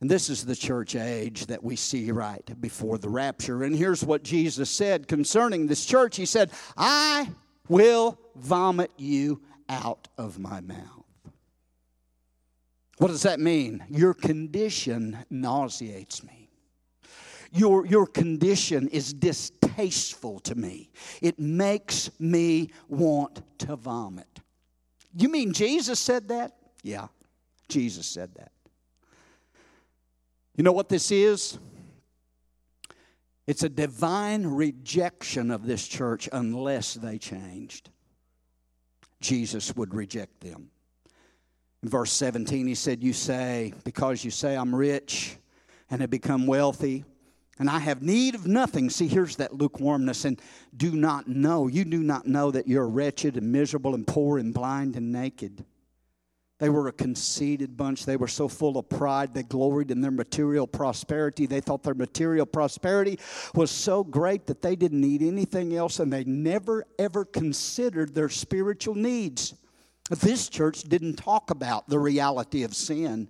S1: And this is the church age that we see right before the rapture. And here's what Jesus said concerning this church He said, I will vomit you out of my mouth. What does that mean? Your condition nauseates me. Your, your condition is distasteful to me. It makes me want to vomit. You mean Jesus said that? Yeah, Jesus said that. You know what this is? It's a divine rejection of this church unless they changed. Jesus would reject them. In verse 17, he said, You say, because you say I'm rich and have become wealthy, and I have need of nothing. See, here's that lukewarmness and do not know. You do not know that you're wretched and miserable and poor and blind and naked. They were a conceited bunch. They were so full of pride. They gloried in their material prosperity. They thought their material prosperity was so great that they didn't need anything else and they never, ever considered their spiritual needs. This church didn't talk about the reality of sin.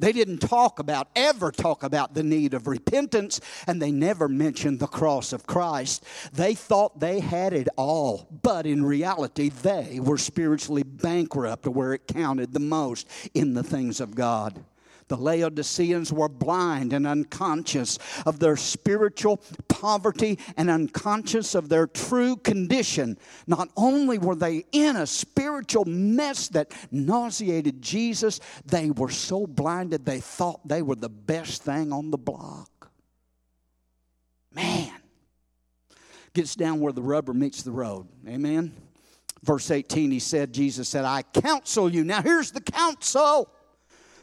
S1: They didn't talk about, ever talk about the need of repentance, and they never mentioned the cross of Christ. They thought they had it all, but in reality, they were spiritually bankrupt where it counted the most in the things of God. The Laodiceans were blind and unconscious of their spiritual poverty and unconscious of their true condition. Not only were they in a spiritual mess that nauseated Jesus, they were so blinded they thought they were the best thing on the block. Man, gets down where the rubber meets the road. Amen. Verse 18, he said, Jesus said, I counsel you. Now here's the counsel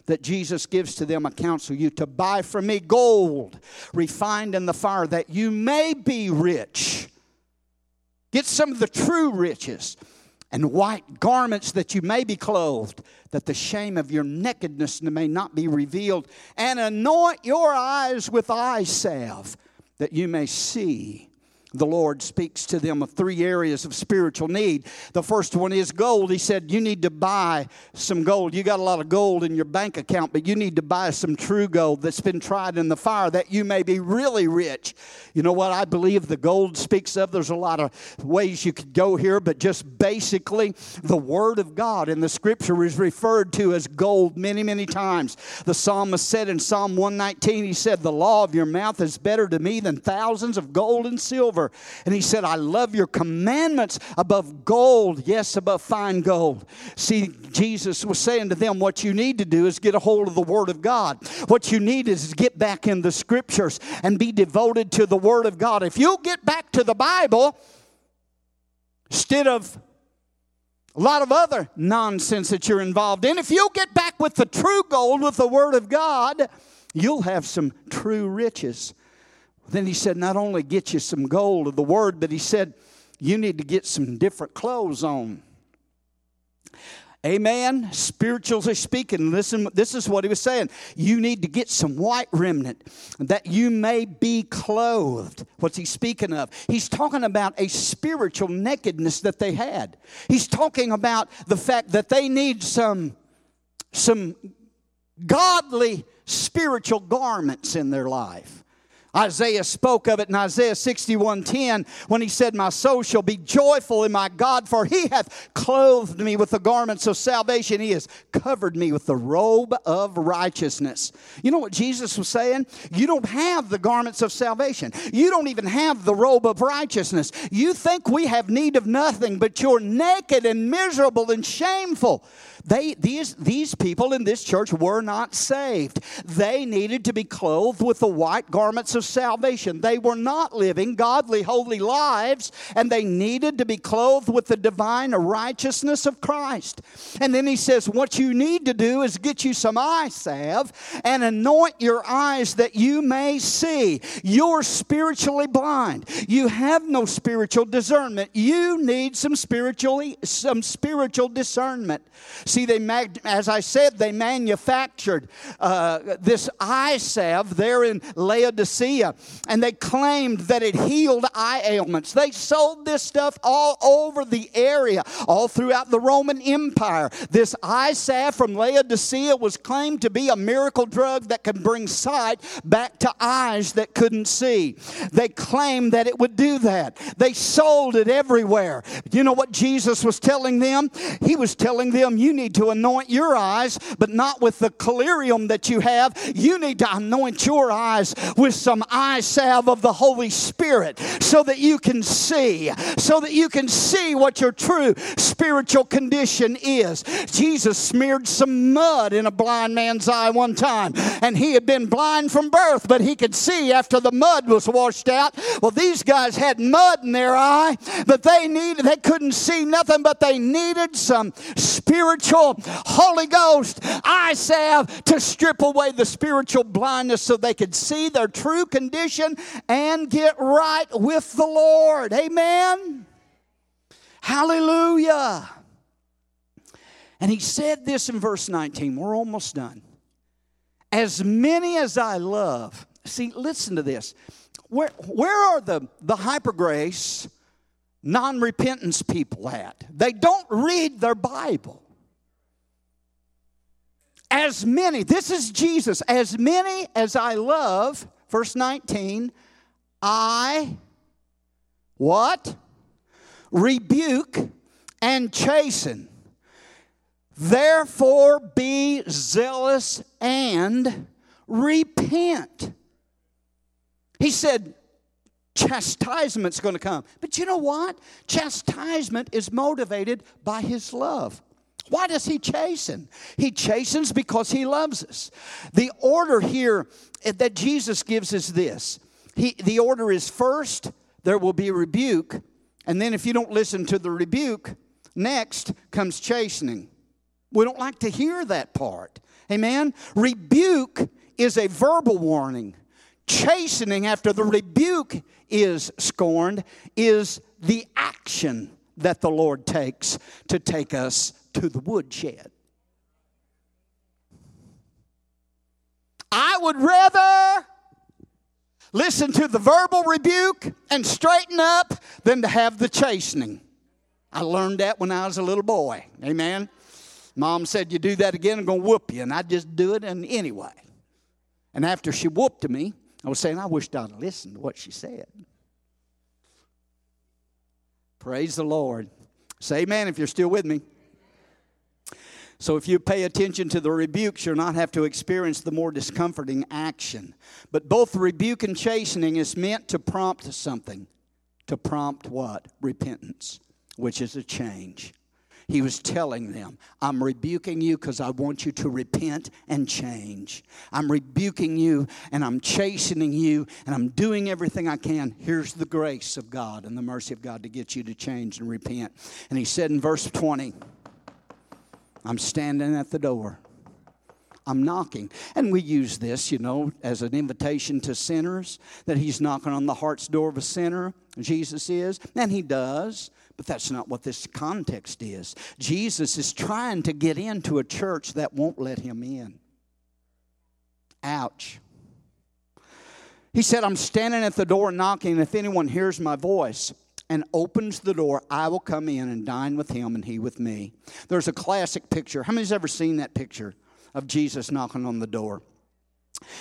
S1: that Jesus gives to them, I counsel you to buy from me gold refined in the fire that you may be rich. Get some of the true riches and white garments that you may be clothed, that the shame of your nakedness may not be revealed, and anoint your eyes with eye salve that you may see the Lord speaks to them of three areas of spiritual need. The first one is gold. He said, You need to buy some gold. You got a lot of gold in your bank account, but you need to buy some true gold that's been tried in the fire that you may be really rich. You know what I believe the gold speaks of? There's a lot of ways you could go here, but just basically, the Word of God in the scripture is referred to as gold many, many times. The psalmist said in Psalm 119, He said, The law of your mouth is better to me than thousands of gold and silver. And he said, I love your commandments above gold, yes, above fine gold. See, Jesus was saying to them, what you need to do is get a hold of the Word of God. What you need is to get back in the Scriptures and be devoted to the Word of God. If you'll get back to the Bible, instead of a lot of other nonsense that you're involved in. If you'll get back with the true gold, with the Word of God, you'll have some true riches. Then he said, not only get you some gold of the Word, but he said, you need to get some different clothes on. Amen. Spiritually speaking, listen, this is what he was saying. You need to get some white raiment that you may be clothed. What's he speaking of? He's talking about a spiritual nakedness that they had. He's talking about the fact that they need some, some godly spiritual garments in their life. Isaiah spoke of it in Isaiah 61:10 when he said, "My soul shall be joyful in my God, for he hath clothed me with the garments of salvation. He has covered me with the robe of righteousness." You know what Jesus was saying? You don't have the garments of salvation. You don't even have the robe of righteousness. You think we have need of nothing, but you're naked and miserable and shameful. They, these, these people in this church were not saved. They needed to be clothed with the white garments of salvation. They were not living godly, holy lives, and they needed to be clothed with the divine righteousness of Christ. And then he says, What you need to do is get you some eye salve and anoint your eyes that you may see. You're spiritually blind. You have no spiritual discernment. You need some spiritually some spiritual discernment. See, they mag- as I said, they manufactured uh, this eye salve there in Laodicea, and they claimed that it healed eye ailments. They sold this stuff all over the area, all throughout the Roman Empire. This eye salve from Laodicea was claimed to be a miracle drug that could bring sight back to eyes that couldn't see. They claimed that it would do that. They sold it everywhere. You know what Jesus was telling them? He was telling them, You need to anoint your eyes, but not with the collyrium that you have. You need to anoint your eyes with some eye salve of the Holy Spirit so that you can see, so that you can see what your true spiritual condition is. Jesus smeared some mud in a blind man's eye one time, and he had been blind from birth, but he could see after the mud was washed out. Well, these guys had mud in their eye, but they needed, they couldn't see nothing, but they needed some spiritual spiritual Holy Ghost eye salve to strip away the spiritual blindness so they could see their true condition and get right with the Lord. Amen. Hallelujah. And he said this in verse 19. We're almost done. As many as I love, see, listen to this. Where, where are the, the hyper grace, non repentance people at? They don't read their Bible as many, this is Jesus, as many as I love, verse 19, I what? Rebuke and chasten. Therefore be zealous and repent. He said, chastisement's going to come. But you know what? Chastisement is motivated by his love. Why does he chasten? He chastens because he loves us. The order here that Jesus gives is this he, the order is first, there will be rebuke, and then if you don't listen to the rebuke, next comes chastening. We don't like to hear that part. Amen? Rebuke is a verbal warning. Chastening after the rebuke is scorned is the action that the Lord takes to take us to the woodshed. I would rather listen to the verbal rebuke and straighten up than to have the chastening. I learned that when I was a little boy. Amen. Mom said, You do that again, I'm going to whoop you. And I just do it and anyway. And after she whooped me, I was saying, I wished I'd listened to what she said. Praise the Lord. Say amen if you're still with me. So, if you pay attention to the rebukes, you'll not have to experience the more discomforting action. But both rebuke and chastening is meant to prompt something. To prompt what? Repentance, which is a change. He was telling them, I'm rebuking you because I want you to repent and change. I'm rebuking you and I'm chastening you and I'm doing everything I can. Here's the grace of God and the mercy of God to get you to change and repent. And he said in verse 20, I'm standing at the door. I'm knocking. And we use this, you know, as an invitation to sinners that he's knocking on the heart's door of a sinner. Jesus is, and he does. But that's not what this context is. Jesus is trying to get into a church that won't let him in. Ouch. He said, I'm standing at the door knocking, if anyone hears my voice and opens the door, I will come in and dine with him and he with me. There's a classic picture. How many's ever seen that picture of Jesus knocking on the door?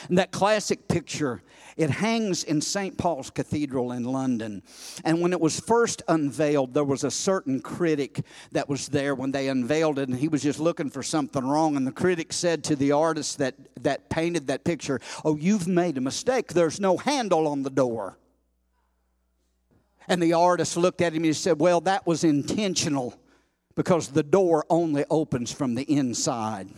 S1: And that classic picture, it hangs in St. Paul's Cathedral in London. And when it was first unveiled, there was a certain critic that was there when they unveiled it, and he was just looking for something wrong. And the critic said to the artist that, that painted that picture, Oh, you've made a mistake. There's no handle on the door. And the artist looked at him and he said, Well, that was intentional because the door only opens from the inside.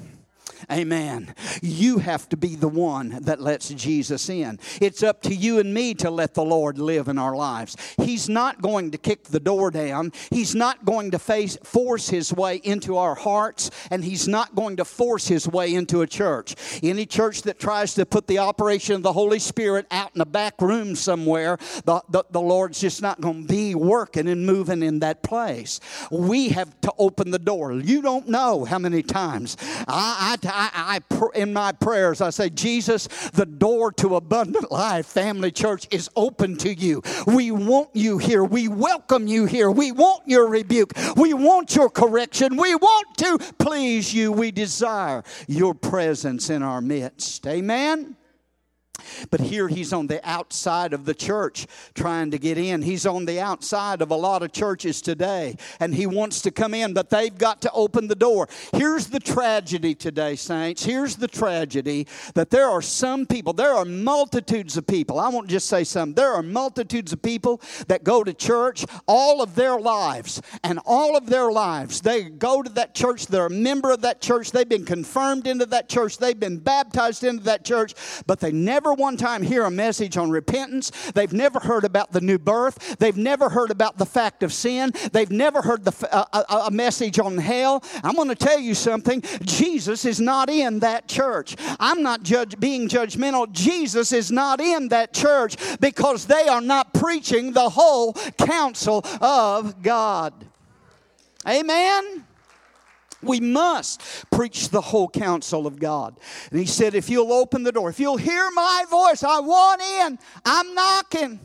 S1: Amen. You have to be the one that lets Jesus in. It's up to you and me to let the Lord live in our lives. He's not going to kick the door down. He's not going to face, force his way into our hearts, and he's not going to force his way into a church. Any church that tries to put the operation of the Holy Spirit out in a back room somewhere, the, the, the Lord's just not going to be working and moving in that place. We have to open the door. You don't know how many times I, I I, I, in my prayers, I say, Jesus, the door to abundant life, family church, is open to you. We want you here. We welcome you here. We want your rebuke. We want your correction. We want to please you. We desire your presence in our midst. Amen. But here he's on the outside of the church trying to get in. He's on the outside of a lot of churches today and he wants to come in, but they've got to open the door. Here's the tragedy today, saints. Here's the tragedy that there are some people, there are multitudes of people. I won't just say some, there are multitudes of people that go to church all of their lives and all of their lives. They go to that church, they're a member of that church, they've been confirmed into that church, they've been baptized into that church, but they never one time hear a message on repentance. They've never heard about the new birth. They've never heard about the fact of sin. They've never heard the, uh, a, a message on hell. I'm going to tell you something. Jesus is not in that church. I'm not judge, being judgmental. Jesus is not in that church because they are not preaching the whole counsel of God. Amen. We must preach the whole counsel of God. And he said, If you'll open the door, if you'll hear my voice, I want in, I'm knocking.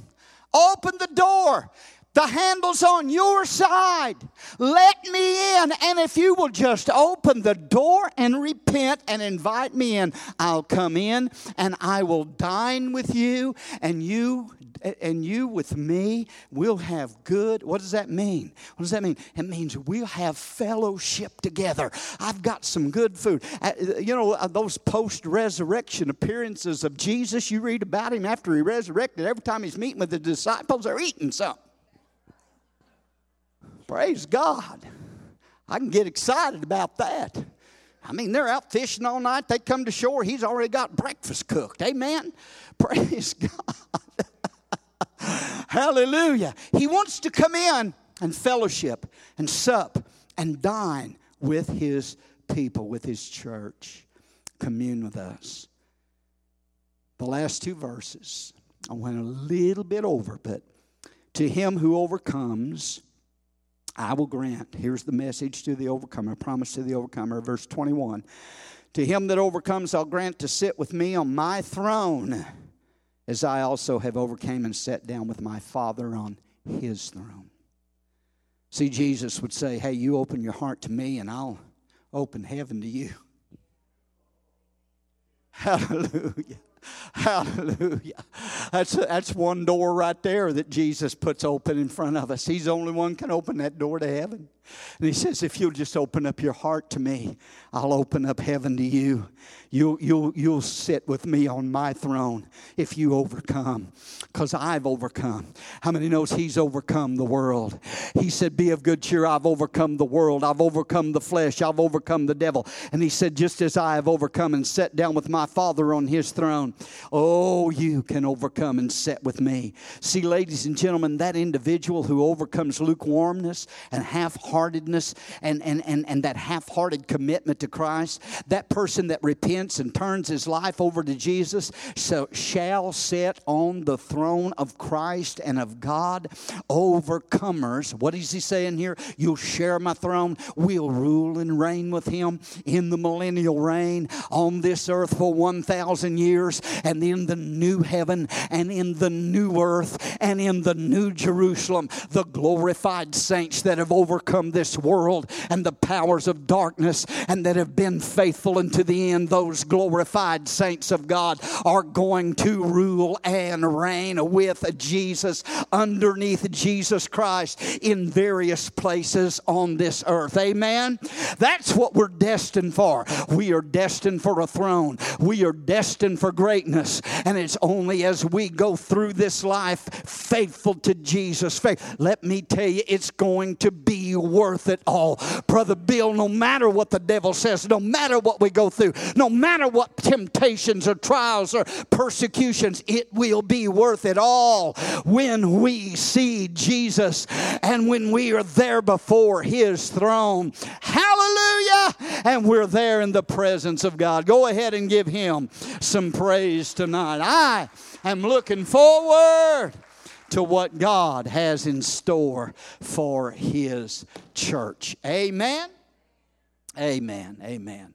S1: Open the door. The handle's on your side. Let me in. And if you will just open the door and repent and invite me in, I'll come in and I will dine with you and you and you with me, we'll have good. What does that mean? What does that mean? It means we'll have fellowship together. I've got some good food. Uh, you know, uh, those post resurrection appearances of Jesus, you read about him after he resurrected. Every time he's meeting with the disciples, they're eating something. Praise God. I can get excited about that. I mean, they're out fishing all night. They come to shore. He's already got breakfast cooked. Amen. Praise God. Hallelujah. He wants to come in and fellowship and sup and dine with his people, with his church, commune with us. The last two verses, I went a little bit over, but to him who overcomes, I will grant. Here's the message to the overcomer, promise to the overcomer, verse 21. To him that overcomes, I'll grant to sit with me on my throne as I also have overcame and sat down with my Father on his throne. See, Jesus would say, Hey, you open your heart to me, and I'll open heaven to you. Hallelujah. Hallelujah. That's, that's one door right there that Jesus puts open in front of us. He's the only one can open that door to heaven. And he says, if you'll just open up your heart to me, I'll open up heaven to you. You'll, you'll, you'll sit with me on my throne if you overcome, because I've overcome. How many knows he's overcome the world? He said, Be of good cheer, I've overcome the world. I've overcome the flesh. I've overcome the devil. And he said, Just as I have overcome and sat down with my Father on his throne, oh, you can overcome and sit with me. See, ladies and gentlemen, that individual who overcomes lukewarmness and half heartedness and, and, and, and that half hearted commitment to Christ, that person that repents and turns his life over to Jesus so shall sit on the throne of Christ and of God. Overcomers, what is he saying here? You'll share my throne. We'll rule and reign with him in the millennial reign on this earth for 1,000 years and in the new heaven and in the new earth and in the new Jerusalem, the glorified saints that have overcome this world and the powers of darkness and that have been faithful unto the end, those glorified saints of God are going to rule and reign with Jesus underneath Jesus Christ in various places on this earth. Amen. That's what we're destined for. We are destined for a throne. We are destined for greatness. And it's only as we go through this life faithful to Jesus' faith. Let me tell you, it's going to be worth it all. Brother Bill, no matter what the devil says, no matter what we go through, no matter what temptations or trials or persecutions, it will be worth it all when we see Jesus and when we are there before his throne. Hallelujah! And we're there in the presence of God. Go ahead and give him some praise tonight. I am looking forward to what God has in store for his church. Amen. Amen. Amen.